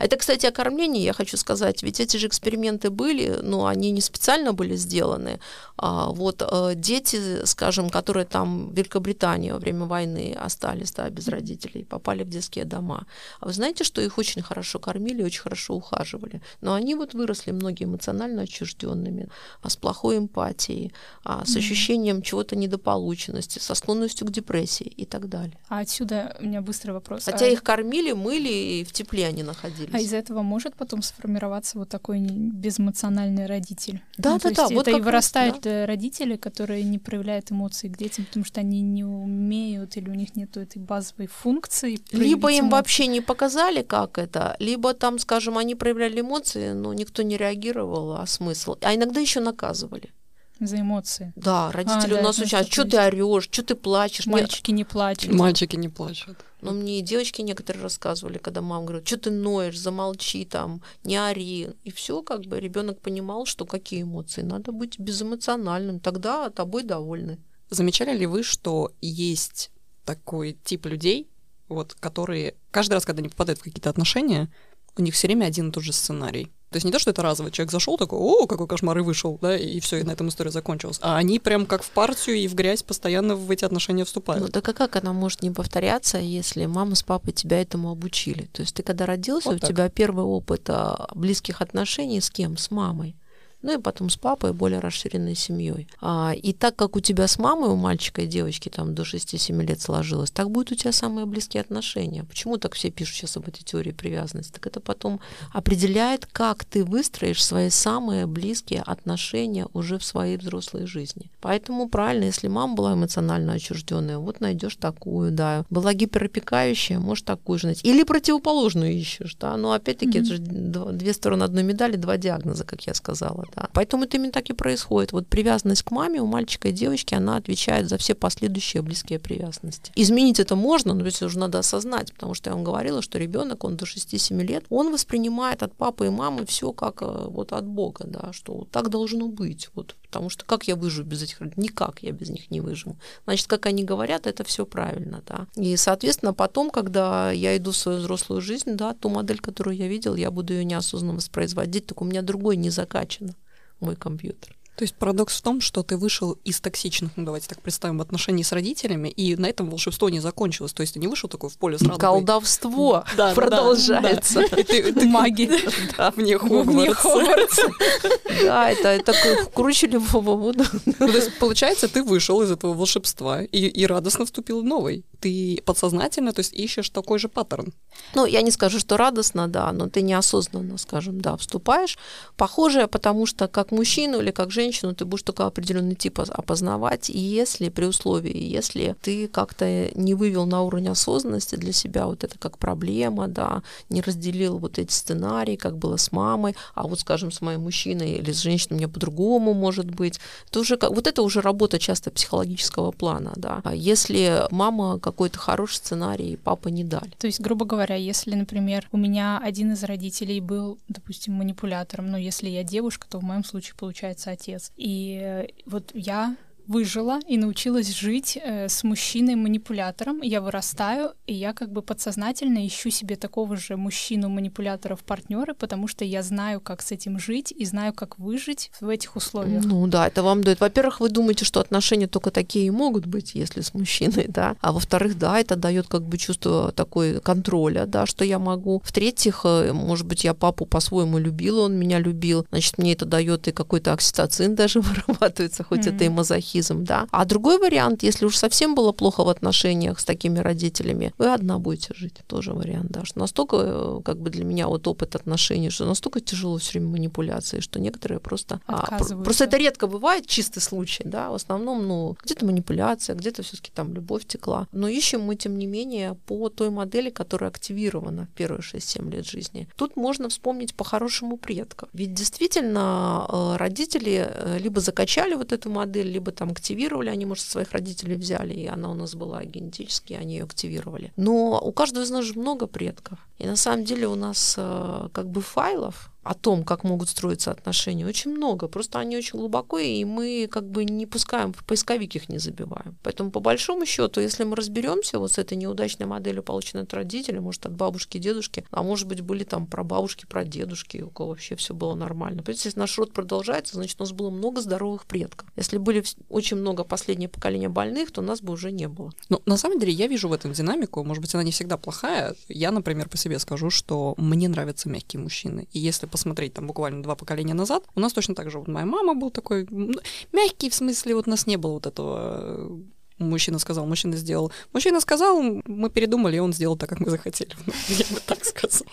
Это, кстати, о кормлении я хочу сказать, ведь эти же эксперименты были, но они не специально были сделаны. А вот э, дети, скажем, которые там в Великобритании во время войны остались да, без родителей, попали в детские дома. А вы знаете, что их очень хорошо кормили, очень хорошо ухаживали. Но они вот выросли многие эмоционально отчужденными, а с плохой эмпатией, а с ощущением чего-то недополученности, со склонностью к депрессии и так далее. А отсюда у меня быстрый вопрос. Хотя а... их кормили, мыли и в тепле они находились А из этого может потом сформироваться вот такой безэмоциональный родитель? Да, ну, да, да. Это вот и вырастают да. родители, которые не проявляют эмоции к детям, потому что они не умеют или у них нет этой базовой функции. Либо им эмоции. вообще не показали, как это, либо там, скажем, они проявляли эмоции, но никто не реагировал, а смысл. А иногда еще наказывали. За эмоции. Да, родители а, у нас да, учат, что ты орешь, что ты плачешь. Мальчики не плачут. Мальчики не плачут. Но мне и девочки некоторые рассказывали, когда мама говорит, что ты ноешь, замолчи там, не ори. И все, как бы ребенок понимал, что какие эмоции. Надо быть безэмоциональным, тогда тобой довольны. Замечали ли вы, что есть такой тип людей, вот, которые каждый раз, когда они попадают в какие-то отношения, у них все время один и тот же сценарий. То есть не то, что это разовый человек зашел такой, о, какой кошмар, и вышел, да, и все, и на этом история закончилась. А они прям как в партию и в грязь постоянно в эти отношения вступают. Ну так а как она может не повторяться, если мама с папой тебя этому обучили? То есть ты когда родился, вот у так. тебя первый опыт а, близких отношений с кем? С мамой ну и потом с папой, более расширенной семьей. А, и так как у тебя с мамой, у мальчика и девочки там до 6-7 лет сложилось, так будут у тебя самые близкие отношения. Почему так все пишут сейчас об этой теории привязанности? Так это потом определяет, как ты выстроишь свои самые близкие отношения уже в своей взрослой жизни. Поэтому правильно, если мама была эмоционально отчужденная, вот найдешь такую, да. Была гиперопекающая, может такую же найти. Или противоположную ищешь, да. Но опять-таки mm-hmm. это же две стороны одной медали, два диагноза, как я сказала да. Поэтому это именно так и происходит. Вот привязанность к маме у мальчика и девочки, она отвечает за все последующие близкие привязанности. Изменить это можно, но это уже надо осознать, потому что я вам говорила, что ребенок, он до 6-7 лет, он воспринимает от папы и мамы все как э, вот от Бога, да, что вот так должно быть, вот, потому что как я выживу без этих родителей? Никак я без них не выживу. Значит, как они говорят, это все правильно, да. И, соответственно, потом, когда я иду в свою взрослую жизнь, да, ту модель, которую я видел, я буду ее неосознанно воспроизводить, только у меня другой не закачано мой компьютер. То есть парадокс в том, что ты вышел из токсичных, ну давайте так представим, отношений с родителями, и на этом волшебство не закончилось. То есть ты не вышел такой в поле с радугой. Колдовство да, продолжается. Маги. Да, вне Хогвартса. Да, это [laughs] круче любого воду. Ну, то есть, получается, ты вышел из этого волшебства и радостно вступил в новый. Ты подсознательно, то есть ищешь такой же паттерн. Ну, я не скажу, что радостно, да, но ты неосознанно, скажем, да, вступаешь. Похожее, потому что как мужчину или как женщину ты будешь только определенный тип опознавать, если при условии, если ты как-то не вывел на уровень осознанности для себя вот это как проблема, да, не разделил вот эти сценарии, как было с мамой, а вот, скажем, с моим мужчиной или с женщиной мне по-другому может быть, то уже вот это уже работа часто психологического плана, да. А если мама какой-то хороший сценарий, папа не дали. То есть, грубо говоря, если, например, у меня один из родителей был, допустим, манипулятором, но если я девушка, то в моем случае получается отец. И э, вот я выжила и научилась жить э, с мужчиной-манипулятором. Я вырастаю, и я как бы подсознательно ищу себе такого же мужчину-манипулятора в партнеры, потому что я знаю, как с этим жить и знаю, как выжить в этих условиях. Ну да, это вам дает. Во-первых, вы думаете, что отношения только такие и могут быть, если с мужчиной, да. А во-вторых, да, это дает как бы чувство такой контроля, да, что я могу. В-третьих, э, может быть, я папу по-своему любила, он меня любил, значит, мне это дает и какой-то окситоцин даже [laughs] вырабатывается, хоть mm-hmm. это и мазохизм нарциссизм, да. А другой вариант, если уж совсем было плохо в отношениях с такими родителями, вы одна будете жить. Тоже вариант, да. Что настолько, э, как бы для меня вот опыт отношений, что настолько тяжело все время манипуляции, что некоторые просто... А, просто это редко бывает, чистый случай, да. В основном, ну, где-то манипуляция, где-то все таки там любовь текла. Но ищем мы, тем не менее, по той модели, которая активирована в первые 6-7 лет жизни. Тут можно вспомнить по-хорошему предков. Ведь действительно э, родители э, либо закачали вот эту модель, либо там активировали, они, может, своих родителей взяли, и она у нас была генетически, они ее активировали. Но у каждого из нас же много предков. И на самом деле у нас э, как бы файлов о том, как могут строиться отношения, очень много. Просто они очень глубоко, и мы как бы не пускаем, в поисковик их не забиваем. Поэтому, по большому счету, если мы разберемся вот с этой неудачной моделью, полученной от родителей, может, от бабушки, дедушки, а может быть, были там про бабушки, про дедушки, у кого вообще все было нормально. Понимаете, если наш род продолжается, значит, у нас было много здоровых предков. Если были очень много последнее поколение больных, то нас бы уже не было. Ну, на самом деле, я вижу в этом динамику, может быть, она не всегда плохая. Я, например, по себе скажу, что мне нравятся мягкие мужчины. И если посмотреть там буквально два поколения назад, у нас точно так же вот моя мама был такой мягкий, в смысле вот у нас не было вот этого Мужчина сказал, мужчина сделал. Мужчина сказал, мы передумали, и он сделал так, как мы захотели. [laughs] Я бы так сказал.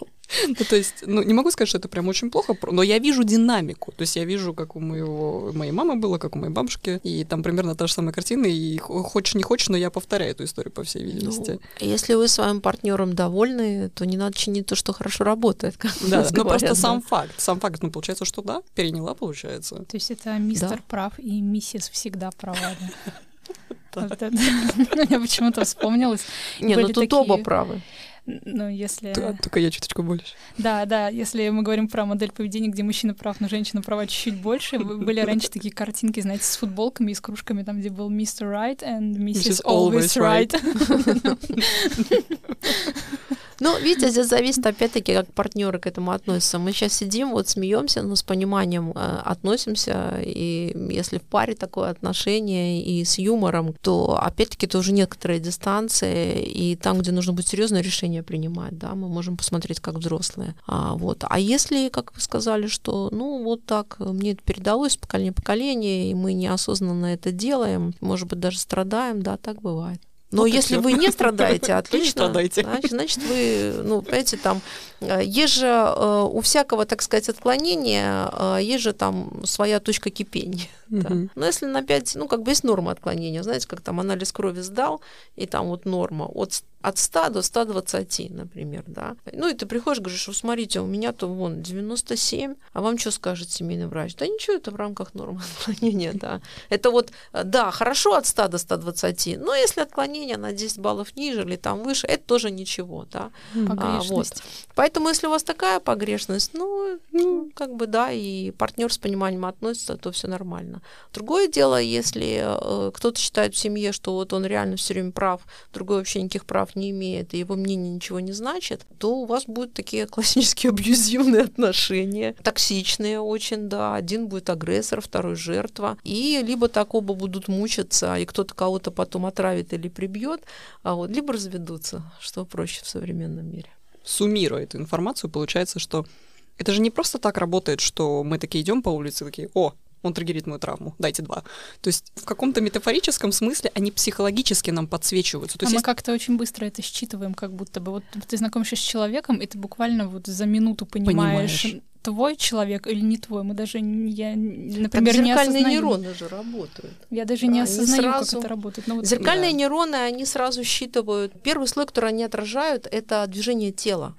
Ну, то есть, ну, не могу сказать, что это прям очень плохо, но я вижу динамику. То есть я вижу, как у моего, моей мамы было, как у моей бабушки, и там примерно та же самая картина, и хочешь не хочешь, но я повторяю эту историю, по всей видимости. Ну, если вы своим партнером довольны, то не надо чинить то, что хорошо работает. Как да, ну просто сам факт. Сам факт, ну, получается, что да, переняла, получается. То есть это мистер да. прав и миссис всегда права. [laughs] [laughs] Я почему-то вспомнилась. Не, ну тут оба правы. Ну, если... Только я чуточку больше. Да, да, если мы говорим про модель поведения, где мужчина прав, но женщина права чуть-чуть больше, [laughs] были раньше такие картинки, знаете, с футболками и с кружками, там, где был Mr. Right and Mrs. Always Right. [laughs] Ну, видите, здесь зависит опять-таки, как партнеры к этому относятся. Мы сейчас сидим, вот смеемся, но с пониманием э, относимся, и если в паре такое отношение и с юмором, то опять-таки тоже некоторая дистанция, и там, где нужно быть серьезное решение принимать, да, мы можем посмотреть как взрослые. А, вот. а если, как вы сказали, что, ну, вот так, мне это передалось поколение поколение, и мы неосознанно это делаем, может быть, даже страдаем, да, так бывает. Но ну, если вы не страдаете, [laughs] отлично. страдаете. Значит, значит, вы, ну, понимаете, там, э, есть же э, у всякого, так сказать, отклонения, э, есть же там своя точка кипения. Угу. Да. Но если на 5, ну, как бы есть норма отклонения, знаете, как там анализ крови сдал, и там вот норма от, от 100 до 120, например, да. Ну, и ты приходишь, говоришь, смотрите, у меня-то вон 97, а вам что скажет семейный врач? Да ничего, это в рамках нормы отклонения, да. Это вот, да, хорошо от 100 до 120, но если отклонение на 10 баллов ниже или там выше, это тоже ничего, да. А, вот. Поэтому, если у вас такая погрешность, ну, ну, как бы, да, и партнер с пониманием относится, то все нормально нормально. Другое дело, если э, кто-то считает в семье, что вот он реально все время прав, другой вообще никаких прав не имеет, и его мнение ничего не значит, то у вас будут такие [laughs] классические абьюзивные отношения, токсичные очень, да. Один будет агрессор, второй жертва. И либо так оба будут мучиться, и кто-то кого-то потом отравит или прибьет, а вот, либо разведутся, что проще в современном мире. Суммируя эту информацию, получается, что это же не просто так работает, что мы такие идем по улице, такие, о, он триггерит мою травму, дайте два. То есть в каком-то метафорическом смысле они психологически нам подсвечиваются. То а есть мы есть... как-то очень быстро это считываем, как будто бы. Вот ты знакомишься с человеком, и ты буквально вот за минуту понимаешь, понимаешь. твой человек или не твой. Мы даже, я, например, так не осознаю. нейроны же работают. Я даже да, не осознаю, сразу... как это работает. Но вот... Зеркальные да. нейроны, они сразу считывают. Первый слой, который они отражают, это движение тела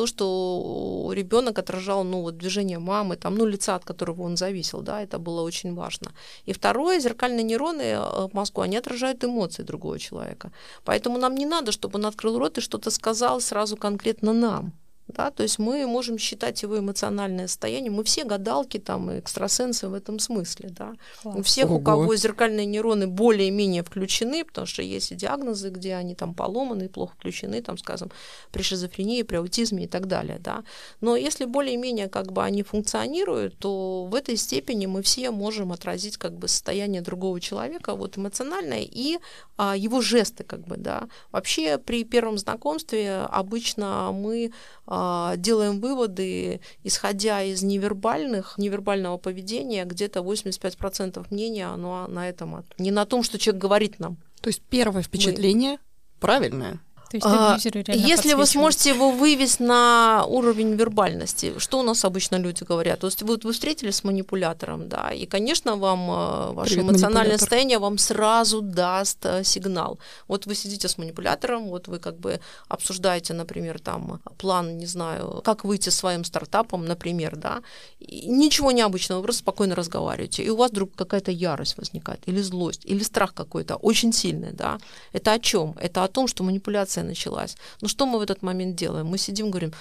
то, что ребенок отражал, ну, вот движение мамы, там, ну, лица, от которого он зависел, да, это было очень важно. И второе, зеркальные нейроны э, в мозгу, они отражают эмоции другого человека. Поэтому нам не надо, чтобы он открыл рот и что-то сказал сразу конкретно нам. Да, то есть мы можем считать его эмоциональное состояние. Мы все гадалки, там, экстрасенсы в этом смысле. Да. У всех, Ого. у кого зеркальные нейроны более-менее включены, потому что есть и диагнозы, где они там поломаны, плохо включены, там, скажем, при шизофрении, при аутизме и так далее. Да. Но если более-менее как бы они функционируют, то в этой степени мы все можем отразить как бы состояние другого человека, вот эмоциональное, и а, его жесты, как бы, да. Вообще при первом знакомстве обычно мы а, делаем выводы, исходя из невербальных, невербального поведения, где-то 85% мнения, оно на этом, не на том, что человек говорит нам. То есть первое впечатление Мы... правильное. То есть а, Если вы сможете его вывести на уровень вербальности, что у нас обычно люди говорят? То есть вот вы встретились с манипулятором, да, и, конечно, вам э, ваше Привет, эмоциональное состояние вам сразу даст э, сигнал. Вот вы сидите с манипулятором, вот вы как бы обсуждаете, например, там план, не знаю, как выйти своим стартапом, например, да, и ничего необычного, вы просто спокойно разговариваете, и у вас вдруг какая-то ярость возникает, или злость, или страх какой-то, очень сильный, да. Это о чем? Это о том, что манипуляция акция началась. Ну что мы в этот момент делаем? Мы сидим, говорим,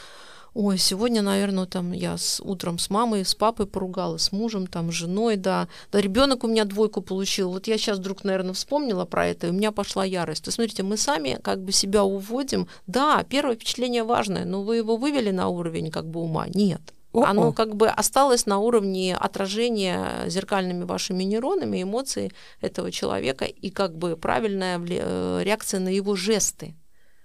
ой, сегодня, наверное, там я с, утром с мамой, с папой поругалась, с мужем, там, с женой, да, да, ребенок у меня двойку получил. Вот я сейчас вдруг, наверное, вспомнила про это, и у меня пошла ярость. То смотрите, мы сами как бы себя уводим. Да, первое впечатление важное, но вы его вывели на уровень как бы ума? Нет. О-о. Оно как бы осталось на уровне отражения зеркальными вашими нейронами эмоций этого человека и как бы правильная э, реакция на его жесты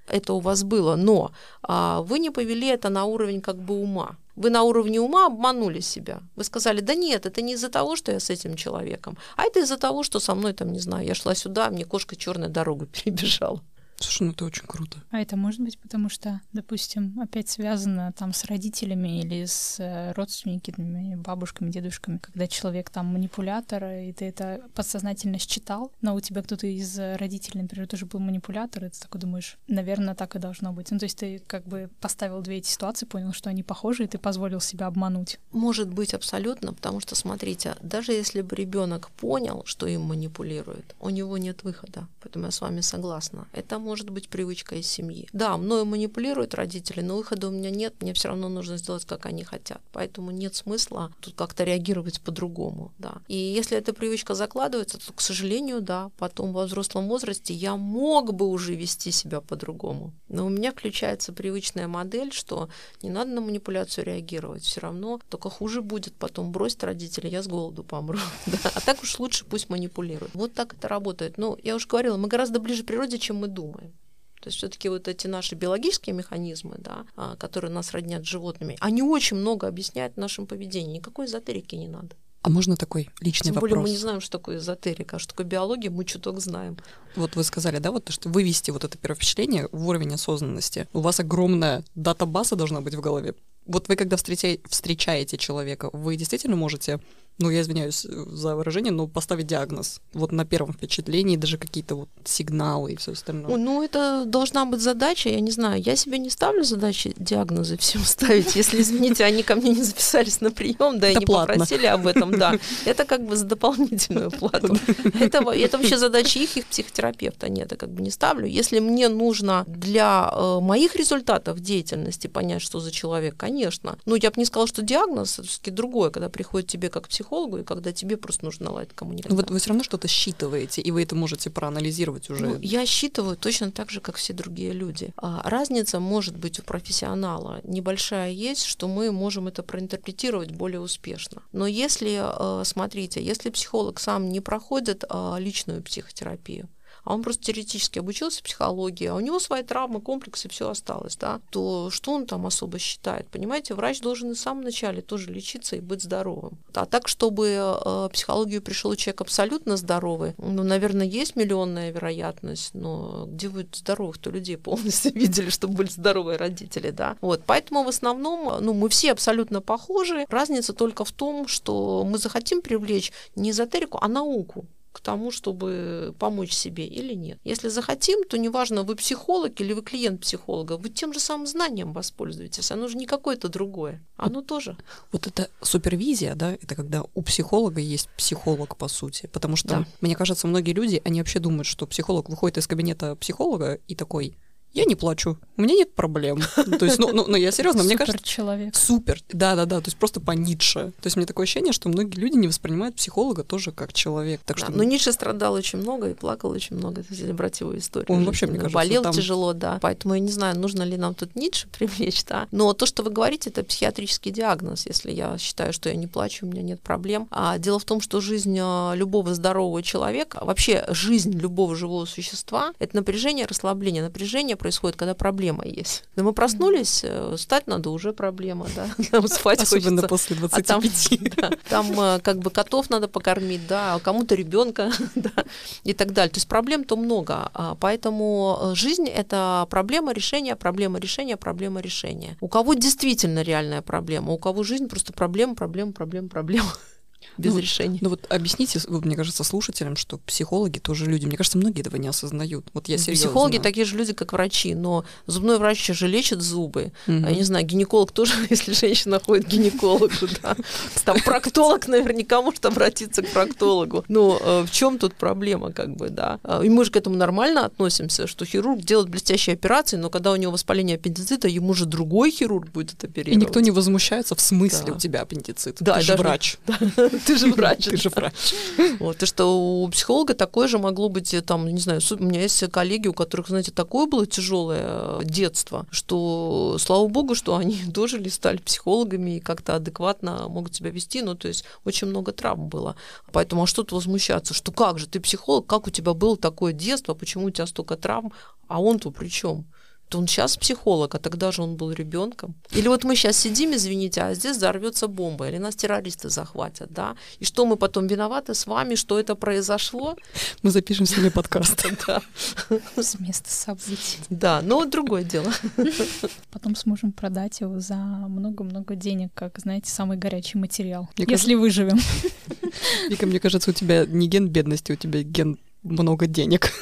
это у вас было, но а, вы не повели это на уровень как бы ума. Вы на уровне ума обманули себя. Вы сказали, да нет, это не из-за того, что я с этим человеком, а это из-за того, что со мной там, не знаю, я шла сюда, мне кошка черная дорогу [laughs] перебежала. Слушай, ну это очень круто. А это может быть потому, что, допустим, опять связано там с родителями или с э, родственниками, бабушками, дедушками, когда человек там манипулятор, и ты это подсознательно считал, но у тебя кто-то из родителей, например, тоже был манипулятор, и ты такой думаешь, наверное, так и должно быть. Ну, то есть ты как бы поставил две эти ситуации, понял, что они похожи, и ты позволил себя обмануть. Может быть, абсолютно, потому что, смотрите, даже если бы ребенок понял, что им манипулируют, у него нет выхода. Поэтому я с вами согласна. Это может быть привычка из семьи. Да, мною манипулируют родители, но выхода у меня нет, мне все равно нужно сделать, как они хотят. Поэтому нет смысла тут как-то реагировать по-другому. Да. И если эта привычка закладывается, то, к сожалению, да, потом во взрослом возрасте я мог бы уже вести себя по-другому. Но у меня включается привычная модель, что не надо на манипуляцию реагировать, все равно только хуже будет, потом бросить родителей, я с голоду помру. [laughs] да. А так уж лучше пусть манипулируют. Вот так это работает. Ну, я уже говорила, мы гораздо ближе к природе, чем мы думаем. То есть все-таки вот эти наши биологические механизмы, да, а, которые нас роднят с животными, они очень много объясняют в нашем поведении. Никакой эзотерики не надо. А можно такой личный Тем вопрос? более мы не знаем, что такое эзотерика, а что такое биология, мы чуток знаем. Вот вы сказали, да, вот то, что вывести вот это первое впечатление в уровень осознанности. У вас огромная дата-база должна быть в голове. Вот вы, когда встречаете, встречаете человека, вы действительно можете ну, я извиняюсь э, за выражение, но поставить диагноз. Вот на первом впечатлении даже какие-то вот сигналы и все остальное. Ну, это должна быть задача, я не знаю. Я себе не ставлю задачи диагнозы всем [laughs] ставить. Если, извините, они ко мне не записались на прием, да, и не попросили об этом, да. Это как бы за дополнительную [laughs] плату. Это, это вообще задача их, их психотерапевта. Нет, я как бы не ставлю. Если мне нужно для э, моих результатов деятельности понять, что за человек, конечно. Ну, я бы не сказала, что диагноз, это все-таки другое, когда приходит тебе как психолог, психологу, и когда тебе просто нужно наладить коммуникацию. Вот вы все равно что-то считываете, и вы это можете проанализировать уже. Ну, я считываю точно так же, как все другие люди. А разница может быть у профессионала небольшая есть, что мы можем это проинтерпретировать более успешно. Но если, э, смотрите, если психолог сам не проходит а, личную психотерапию, а он просто теоретически обучился психологии, а у него свои травмы, комплексы, все осталось, да, то что он там особо считает? Понимаете, врач должен и в самом начале тоже лечиться и быть здоровым. А так, чтобы э, психологию пришел человек абсолютно здоровый, ну, наверное, есть миллионная вероятность, но где вы здоровых-то людей [laughs] полностью видели, чтобы были здоровые родители, да? Вот, поэтому в основном, ну, мы все абсолютно похожи, разница только в том, что мы захотим привлечь не эзотерику, а науку к тому, чтобы помочь себе или нет. Если захотим, то неважно, вы психолог или вы клиент психолога, вы тем же самым знанием воспользуетесь. Оно же не какое-то другое. Оно вот, тоже. Вот это супервизия, да, это когда у психолога есть психолог, по сути. Потому что, да. мне кажется, многие люди, они вообще думают, что психолог выходит из кабинета психолога и такой, я не плачу, у меня нет проблем. То есть, ну, ну, ну я серьезно, мне кажется... человек. Супер, да-да-да, то есть просто по Ницше. То есть мне такое ощущение, что многие люди не воспринимают психолога тоже как человек. Так да, что... Но Ницше страдал очень много и плакал очень много, если брать его историю. Он вообще, мне кажется, Болел там... тяжело, да. Поэтому я не знаю, нужно ли нам тут Ницше привлечь, да. Но то, что вы говорите, это психиатрический диагноз. Если я считаю, что я не плачу, у меня нет проблем. А дело в том, что жизнь а, любого здорового человека, вообще жизнь любого живого существа, это напряжение, расслабление. Напряжение происходит, когда проблема есть. Да мы проснулись, э, встать надо уже проблема, да, [laughs] нам спать Особенно хочется. после 25. А там, [laughs] да, там э, как бы котов надо покормить, да, а кому-то ребенка, [laughs] да, и так далее. То есть проблем-то много, а поэтому э, жизнь — это проблема решения, проблема решения, проблема решения. У кого действительно реальная проблема, у кого жизнь просто проблема, проблема, проблема, проблема без ну, решения. Ну вот объясните, вот, мне кажется, слушателям, что психологи тоже люди. Мне кажется, многие этого не осознают. Вот я серьезно. Психологи такие же люди, как врачи, но зубной врач же лечит зубы. Угу. Я не знаю, гинеколог тоже, [laughs] если женщина ходит к гинекологу, да. Там проктолог наверняка может обратиться к проктологу. Но э, в чем тут проблема, как бы, да? И мы же к этому нормально относимся, что хирург делает блестящие операции, но когда у него воспаление аппендицита, ему же другой хирург будет оперировать. И никто не возмущается в смысле у тебя аппендицит. Да, Ты же врач. [laughs] Ты же [laughs] врач. Ты же врач. Вот, и что у психолога такое же могло быть, э, там, не знаю, у меня есть коллеги, у которых, знаете, такое было тяжелое э, детство, что, слава богу, что они [laughs] дожили, стали психологами и как-то адекватно могут себя вести, ну, то есть очень много травм было. Поэтому, а что тут возмущаться, что как же, ты психолог, как у тебя было такое детство, почему у тебя столько травм, а он-то при чем? То он сейчас психолог, а тогда же он был ребенком. Или вот мы сейчас сидим, извините, а здесь взорвется бомба, или нас террористы захватят, да? И что мы потом виноваты с вами, что это произошло? Мы запишем с ними подкаст. [laughs] Да. С места событий. Да, но вот другое дело. [laughs] Потом сможем продать его за много-много денег, как, знаете, самый горячий материал. Если выживем. Вика, мне кажется, у тебя не ген бедности, у тебя ген много денег.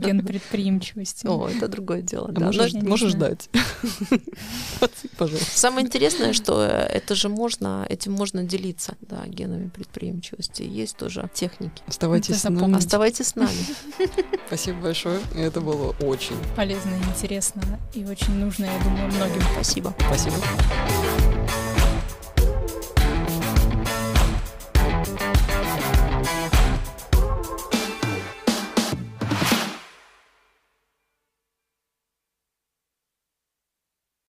Ген предприимчивости. О, это другое дело. А да. можешь, можешь знаю. дать? Подсыпь, Пожалуйста. Самое интересное, что это же можно, этим можно делиться, да, генами предприимчивости. Есть тоже техники. Оставайтесь с нами. Оставайтесь с нами. Спасибо большое. Это было очень. Полезно и интересно, и очень нужно, я думаю, многим. Спасибо. Спасибо.